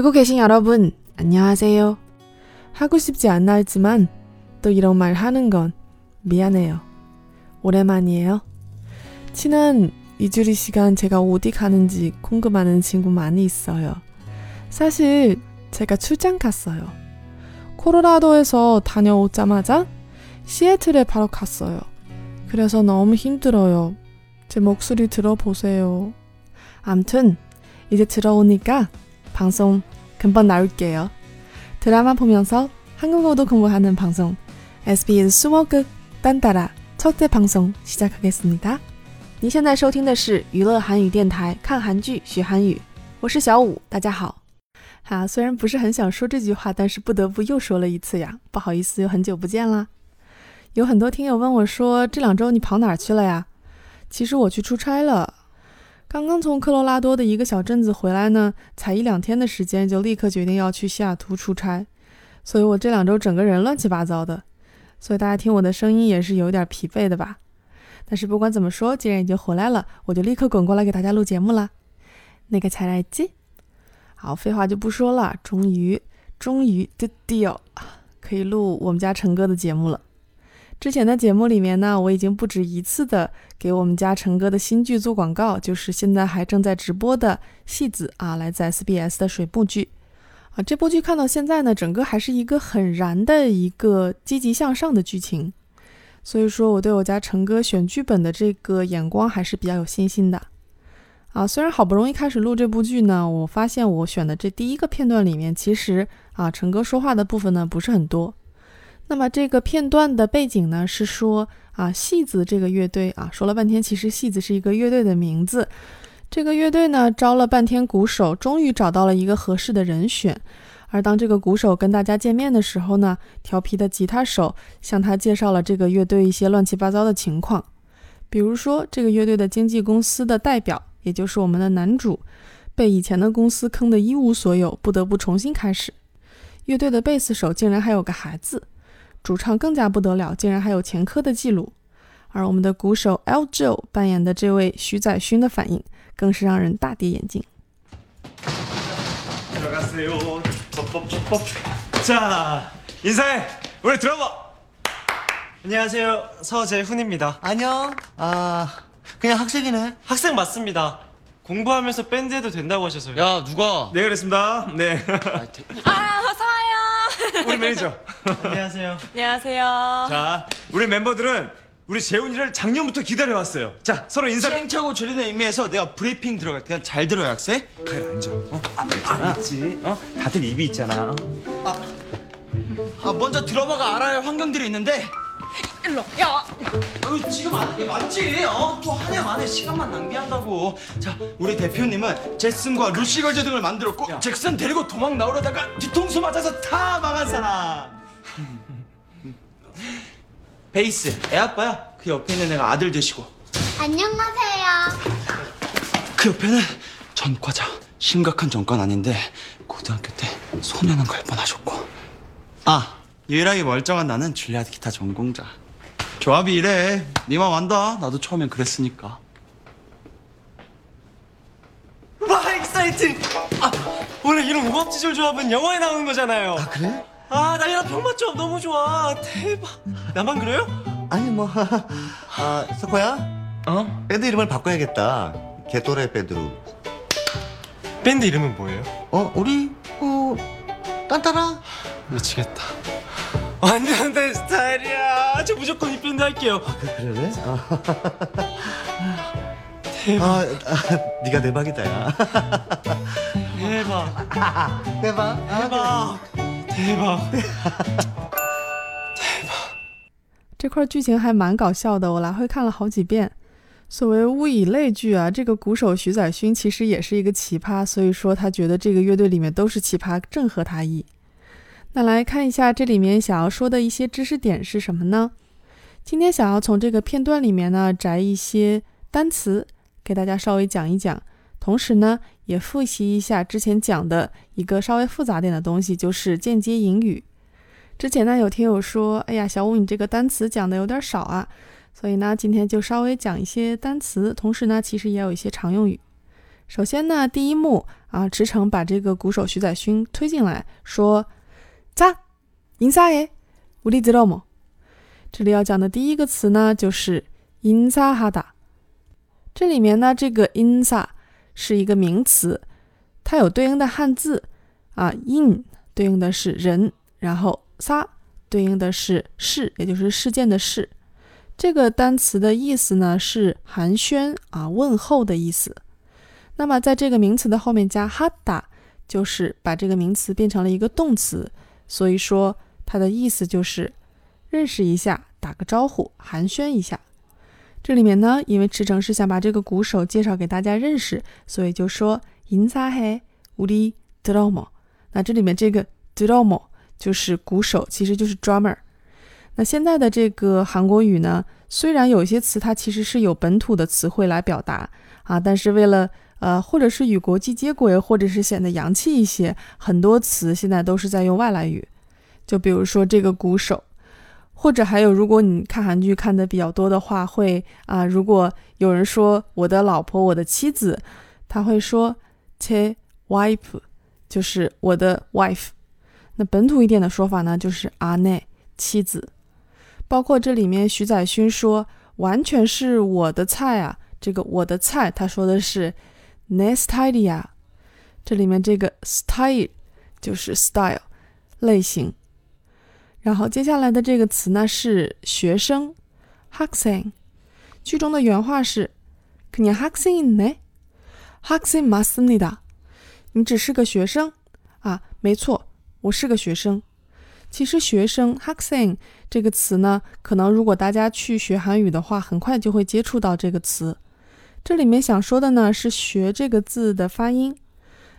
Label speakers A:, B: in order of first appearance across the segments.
A: 듣고 계신 여러분, 안녕하세요. 하고 싶지 않나 했지만 또 이런 말 하는 건 미안해요. 오랜만이에요. 지난 이주리 시간 제가 어디 가는지 궁금하는 친구 많이 있어요. 사실 제가 출장 갔어요. 코로라도에서 다녀오자마자 시애틀에 바로 갔어요. 그래서 너무 힘들어요. 제 목소리 들어보세요. 암튼 이제 들어오니까 방송 금방 나올게요. 드라마 보면서 한국어도 공부하는 방송 SBS 수어극 딴따라 첫째 방송 시작하겠습니다. 您现在收听的是娱乐韩语电台，看韩剧学韩语，我是小五，大家好。哈，虽然不是很想说这句话，但是不得不又说了一次呀，不好意思，又很久不见啦。有很多听友问我说，这两周你跑哪儿去了呀？其实我去出差了。 刚刚从科罗拉多的一个小镇子回来呢，才一两天的时间，就立刻决定要去西雅图出差，所以我这两周整个人乱七八糟的，所以大家听我的声音也是有点疲惫的吧。但是不管怎么说，既然已经回来了，我就立刻滚过来给大家录节目啦。那个才来记，好，废话就不说了，终于，终于的 deal 可以录我们家陈哥的节目了。之前的节目里面呢，我已经不止一次的给我们家陈哥的新剧做广告，就是现在还正在直播的《戏子》啊，来自 SBS 的水部剧啊。这部剧看到现在呢，整个还是一个很燃的一个积极向上的剧情，所以说我对我家陈哥选剧本的这个眼光还是比较有信心的啊。虽然好不容易开始录这部剧呢，我发现我选的这第一个片段里面，其实啊，陈哥说话的部分呢不是很多。那么这个片段的背景呢，是说啊，戏子这个乐队啊，说了半天，其实戏子是一个乐队的名字。这个乐队呢，招了半天鼓手，终于找到了一个合适的人选。而当这个鼓手跟大家见面的时候呢，调皮的吉他手向他介绍了这个乐队一些乱七八糟的情况，比如说这个乐队的经纪公司的代表，也就是我们的男主，被以前的公司坑得一无所有，不得不重新开始。乐队的贝斯手竟然还有个孩子。主唱更加不得了，竟然还有前科的记录，而我们的鼓手 L Joe 扮演的这位徐载勋的反应，更是让人大跌眼镜。
B: 들어가세요 자, 인사해. 우리 들어봐.
C: 안녕하세요. 서재훈입니다.
D: 안녕. 아 그냥 학생이네.
C: 학생 맞습니다. 공부하면서 밴드 해도 된다고 하셔서요.
D: 야 누가?
B: 네, 그랬습니다. 네.
E: 아, 어서 와요.
B: 우리 매니저.
C: 안녕하세요.
E: 안녕하세요.
B: 자, 우리 멤버들은 우리 재훈이를 작년부터 기다려왔어요. 자, 서로 인사.
D: 시행착오 줄이는 의미에서 내가 브리핑 들어갈게. 그냥 잘 들어 학생.
B: 가요, 앉아. 어? 아, 있지. 어? 다들 입이 있잖아.
D: 아 먼저 들어봐가 알아야 환경들이 있는데.
E: 일로. 야.
D: 어, 지금 하는 게 맞지? 어? 또한해 만에 시간만 낭비한다고. 자, 우리 대표님은 제슨과 루시 걸즈 등을 만들었고 잭슨 데리고 도망 나오려다가 뒤통수 맞아서 다 망한 사람. 베이스, 애 아빠야. 그 옆에 있는 애가 아들 되시고.
F: 안녕하세요.
D: 그 옆에는 전과자. 심각한 전과는 아닌데 고등학교 때 소년원 갈 뻔하셨고. 아, 유일하게 멀쩡한 나는 줄리아드 기타 전공자. 조합이 이래. 니맘 안다. 나도 처음엔 그랬으니까.
C: 와, 익사이팅! 아, 원래 이런 우박지졸 조합은 영화에 나오는 거잖아요. 아,
D: 그래?
C: 아, 나이랑 병맛 조합 너무 좋아. 대박. 나만 그래요?
G: 아니 뭐, 아 석호야
C: 어?
G: 밴드 이름을 바꿔야겠다. 개또래 밴드로.
C: 밴드 이름은 뭐예요?
G: 어 우리 어 딴따라.
C: 미치겠다. 완전 내 스타일이야. 저 무조건 이 밴드 할게요.
G: 그래? 아,
C: 대박.
G: 아, 아 네가 대박이다 야.
C: 대박.
G: 대박.
C: 대박. 대 박.
A: 这块剧情还蛮搞笑的，我来回看了好几遍。所谓物以类聚啊，这个鼓手徐载勋其实也是一个奇葩，所以说他觉得这个乐队里面都是奇葩，正合他意。那来看一下这里面想要说的一些知识点是什么呢？今天想要从这个片段里面呢摘一些单词给大家稍微讲一讲，同时呢，也复习一下之前讲的一个稍微复杂点的东西，就是间接引语。之前呢，有听友说：“哎呀，小五，你这个单词讲的有点少啊。”所以呢，今天就稍微讲一些单词，同时呢，其实也有一些常用语。首先呢，第一幕啊，池诚把这个鼓手徐载勋推进来，说：“咋，인사 해， 우리들어 모。 ”这里要讲的第一个词呢，就是“인사하다”。这里面呢，这个“인사”。是一个名词，它有对应的汉字啊，“in” 对应的是人，然后 “sa” 对应的是事，也就是事件的事。这个单词的意思呢是寒暄啊，问候的意思。那么在这个名词的后面加哈达，就是把这个名词变成了一个动词，所以说它的意思就是认识一下，打个招呼，寒暄一下。这里面呢，因为池诚是想把这个鼓手介绍给大家认识，所以就说인사해우리드러머。那这里面这个 drummer 就是鼓手，其实就是 drummer。那现在的这个韩国语呢，虽然有些词它其实是有本土的词汇来表达啊，但是为了呃，或者是与国际接轨，或者是显得洋气一些，很多词现在都是在用外来语。就比如说这个鼓手， 或者还有，如果你看韩剧看的比较多的话，会啊，如果有人说我的老婆、我的妻子，他会说 te wife，就是我的 wife。那本土一点的说法呢，就是阿内妻子。包括这里面徐载勋说完全是我的菜啊，这个我的菜，他说的是。Nestidea，这里面这个 style 就是 style 类型。然后接下来的这个词呢是学生，haksen。剧中的原话是그냥학생이네 학생맞습니다你只是个学生啊？没错，我是个学生。其实学生 haksen 这个词呢，可能如果大家去学韩语的话，很快就会接触到这个词。这里面想说的呢是“学”这个字的发音。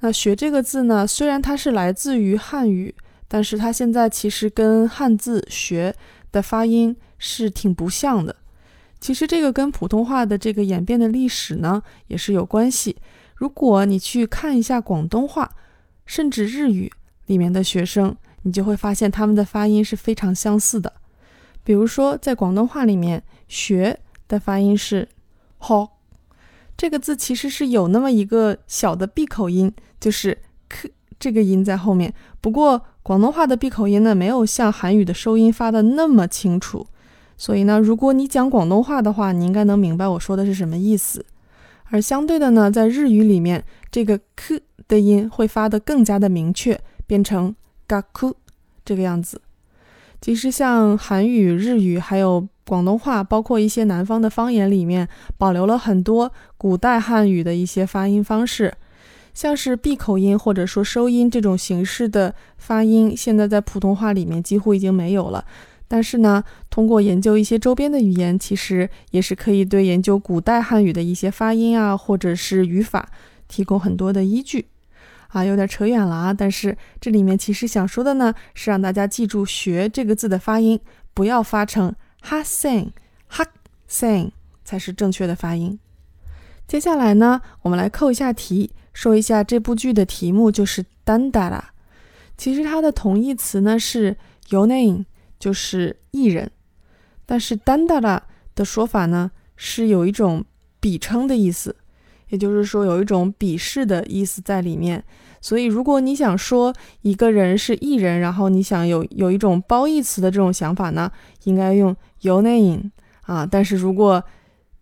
A: 那“学”这个字呢，虽然它是来自于汉语， 但是它现在其实跟汉字“学”的发音是挺不像的。其实这个跟普通话的这个演变的历史呢也是有关系。如果你去看一下广东话，甚至日语里面的学生，你就会发现他们的发音是非常相似的。比如说，在广东话里面，“学”的发音是“好”。这个字其实是有那么一个小的闭口音，就是 k 这个音在后面。不过广东话的闭口音呢，没有像韩语的收音发的那么清楚。所以呢，如果你讲广东话的话，你应该能明白我说的是什么意思。而相对的呢，在日语里面，这个 k 的音会发得更加的明确，变成 gaku 这个样子。其实像韩语、日语还有。广东话包括一些南方的方言里面保留了很多古代汉语的一些发音方式，像是闭口音或者说收音这种形式的发音，现在在普通话里面几乎已经没有了。但是呢，通过研究一些周边的语言，其实也是可以对研究古代汉语的一些发音啊，或者是语法提供很多的依据。啊，有点扯远了啊！但是这里面其实想说的呢，是让大家记住“学”这个字的发音，不要发成。哈 sing 哈 sing 才是正确的发音。接下来呢，我们来扣一下题，说一下这部剧的题目就是丹达拉。其实它的同义词呢是 your name，就是艺人。但是丹达拉的说法呢是有一种比称的意思，也就是说有一种鄙视的意思在里面。所以如果你想说一个人是艺人，然后你想有有一种褒义词的这种想法呢，应该用。有 name 啊，但是如果，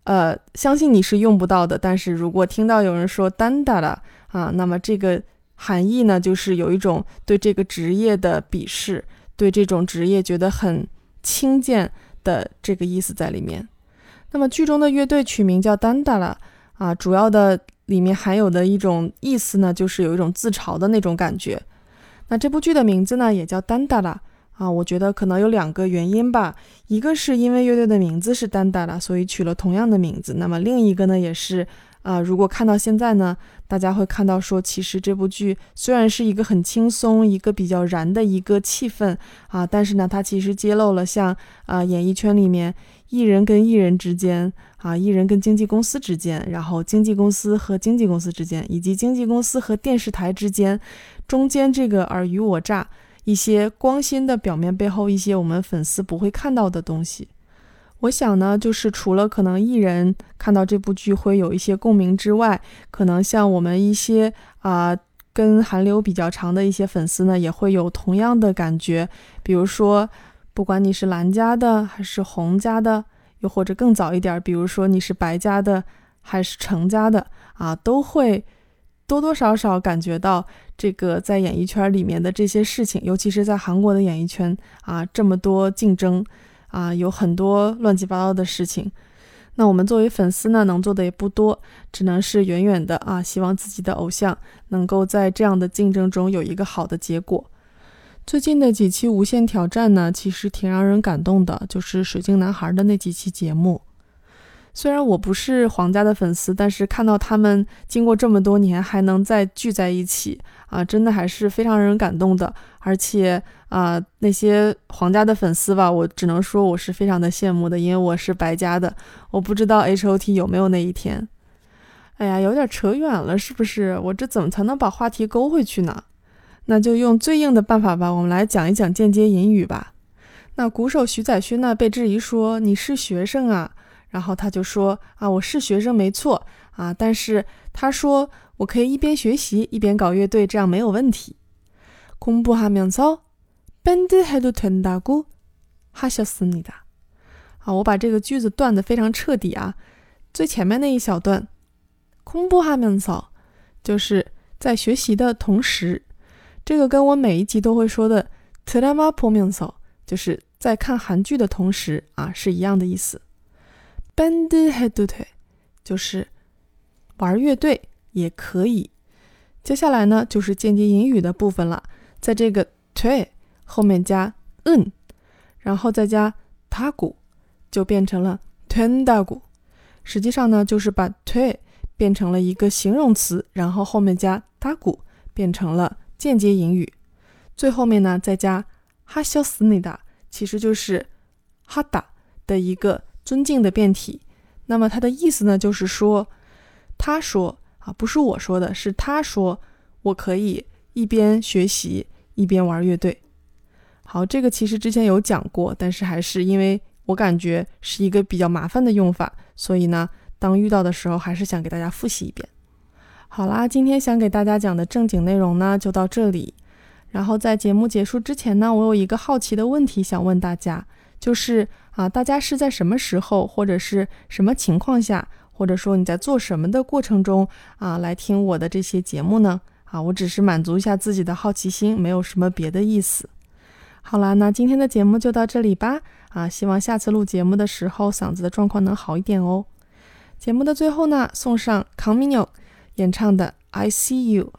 A: 呃，相信你是用不到的。但是如果听到有人说丹达了啊，那么这个含义呢，就是有一种对这个职业的鄙视，对这种职业觉得很轻贱的这个意思在里面。那么剧中的乐队取名叫丹达了啊，主要的里面含有的一种意思呢，就是有一种自嘲的那种感觉。那这部剧的名字呢，也叫丹达了。啊，我觉得可能有两个原因吧。一个是因为乐队的名字是丹达拉，所以取了同样的名字。那么另一个呢，也是啊，如果看到现在呢，大家会看到说，其实这部剧虽然是一个很轻松、一个比较燃的一个气氛啊，但是呢，它其实揭露了像啊，演艺圈里面艺人跟艺人之间啊，艺人跟经纪公司之间，然后经纪公司和经纪公司之间，以及经纪公司和电视台之间，中间这个尔虞我诈。一些光鲜的表面背后，一些我们粉丝不会看到的东西。我想呢，就是除了可能艺人看到这部剧会有一些共鸣之外，可能像我们一些啊、跟韩流比较长的一些粉丝呢，也会有同样的感觉。比如说，不管你是蓝家的还是红家的，又或者更早一点，比如说你是白家的还是成家的啊，都会多多少少感觉到这个在演艺圈里面的这些事情，尤其是在韩国的演艺圈啊，这么多竞争啊，有很多乱七八糟的事情。那我们作为粉丝呢，能做的也不多，只能是远远的啊，希望自己的偶像能够在这样的竞争中有一个好的结果。最近的几期《无限挑战》呢，其实挺让人感动的，就是水晶男孩的那几期节目。虽然我不是皇家的粉丝，但是看到他们经过这么多年还能再聚在一起啊，真的还是非常让人感动的。而且啊，那些皇家的粉丝吧，我只能说我是非常的羡慕的，因为我是白家的，我不知道 H O T 有没有那一天。哎呀，有点扯远了，是不是？我这怎么才能把话题勾回去呢？那就用最硬的办法吧，我们来讲一讲间接引语吧。那鼓手徐载勋呢，被质疑说你是学生啊，然后他就说啊，我是学生没错啊，但是他说我可以一边学习一边搞乐队，这样没有问题。공부하면서밴드해도된다고하셨습니다。啊，我把这个句子断得非常彻底啊。最前面那一小段，공부하면서就是在学习的同时，这个跟我每一集都会说的드라마보면서就是在看韩剧的同时啊是一样的意思。 band 해， 就是玩乐队也可以。接下来呢，就是间接引语的部分了，在这个对后面加嗯，然后再加他鼓，就变成了 t e n d a 鼓。实际上呢，就是把对变成了一个形容词，然后后面加他鼓，变成了间接引语。最后面呢，再加哈笑斯内达，其实就是哈达的一个尊敬的变体。那么它的意思呢，就是说，他说啊，不是我说的，是他说，我可以一边学习一边玩乐队。好，这个其实之前有讲过，但是还是因为我感觉是一个比较麻烦的用法，所以呢，当遇到的时候，还是想给大家复习一遍。好啦，今天想给大家讲的正经内容呢，就到这里。然后在节目结束之前呢，我有一个好奇的问题想问大家，就是啊，大家是在什么时候或者是什么情况下，或者说你在做什么的过程中啊，来听我的这些节目呢？啊，我只是满足一下自己的好奇心，没有什么别的意思。好啦，那今天的节目就到这里吧。啊，希望下次录节目的时候嗓子的状况能好一点哦。节目的最后呢，送上康米纽演唱的《I See You》，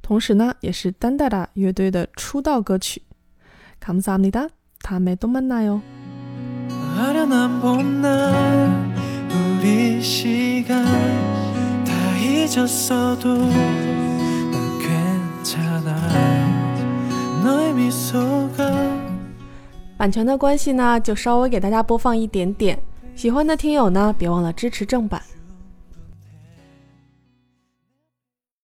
A: 同时呢，也是丹达达乐队的出道歌曲。감사합니다，다음에또만나요。
C: 아련한 봄날 우리 시간 다 잊었어도 난 괜찮아 너의 미소가
A: 版权的关系呢，就稍微给大家播放一点点。喜欢的听友呢，别忘了支持正版。